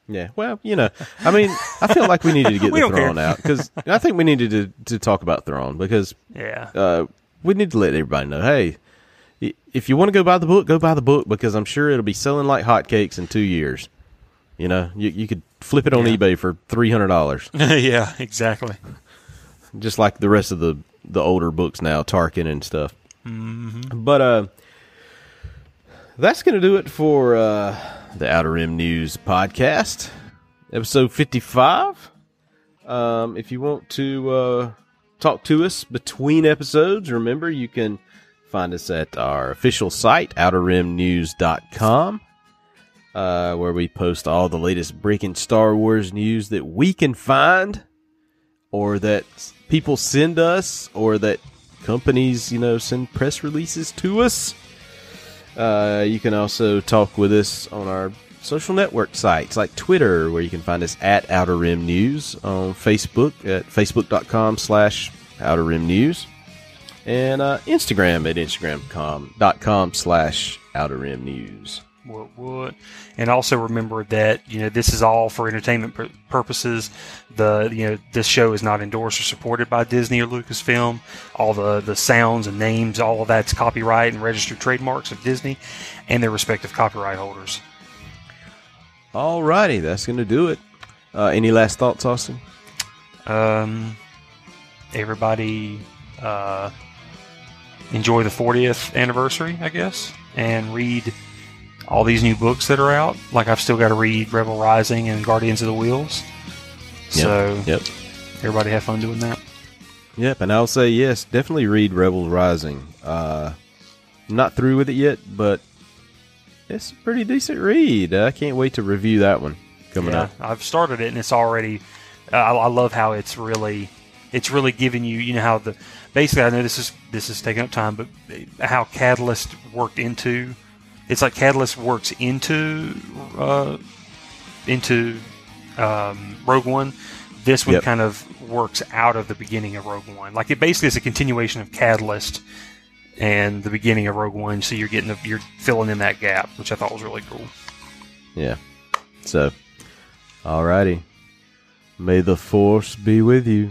Yeah, well, you know, I mean, I feel like we needed to get the. Thrawn out because I think we needed to to talk about Thrawn because Yeah, uh, we need to let everybody know, hey, if you want to go buy the book, go buy the book because I'm sure it'll be selling like hotcakes in two years. You know, you you could flip it on Yeah. eBay for three hundred dollars, yeah, exactly. just like the rest of the the older books now, Tarkin and stuff. Mm-hmm. But uh, that's gonna do it for uh, the Outer Rim News podcast, episode fifty five. Um, if you want to uh, talk to us between episodes, remember you can find us at our official site, outerrimnews.com, uh, where we post all the latest breaking Star Wars news that we can find, or that people send us, or that companies, you know, send press releases to us. Uh, you can also talk with us on our social network sites like Twitter, where you can find us at Outer Rim News, on Facebook at facebook.com slash Outer Rim News, and uh, Instagram at instagram.com slash Outer Rim News. What would? And also remember that you know this is all for entertainment pur- purposes. The you know this show is not endorsed or supported by Disney or Lucasfilm. All the the sounds and names, all of that's copyright and registered trademarks of Disney and their respective copyright holders. Alrighty, that's going to do it. Uh, any last thoughts, Austin? Um, everybody uh, enjoy the 40th anniversary, I guess, and read all these new books that are out. Like I've still got to read Rebel Rising and Guardians of the Whills. So Yep. everybody have fun doing that. Yep, and I'll say yes, definitely read Rebel Rising. Uh, not through with it yet, but it's a pretty decent read. I can't wait to review that one coming Yeah, up. I've started it and it's already. Uh, I, I love how it's really, it's really giving you. You know how the basically. I know this is this is taking up time, but how Catalyst worked into. It's like Catalyst works into uh, into um, Rogue One. This one Yep. kind of works out of the beginning of Rogue One. Like it basically is a continuation of Catalyst and the beginning of Rogue One. So you're getting the, you're filling in that gap, which I thought was really cool. Yeah. So, alrighty. May the force be with you.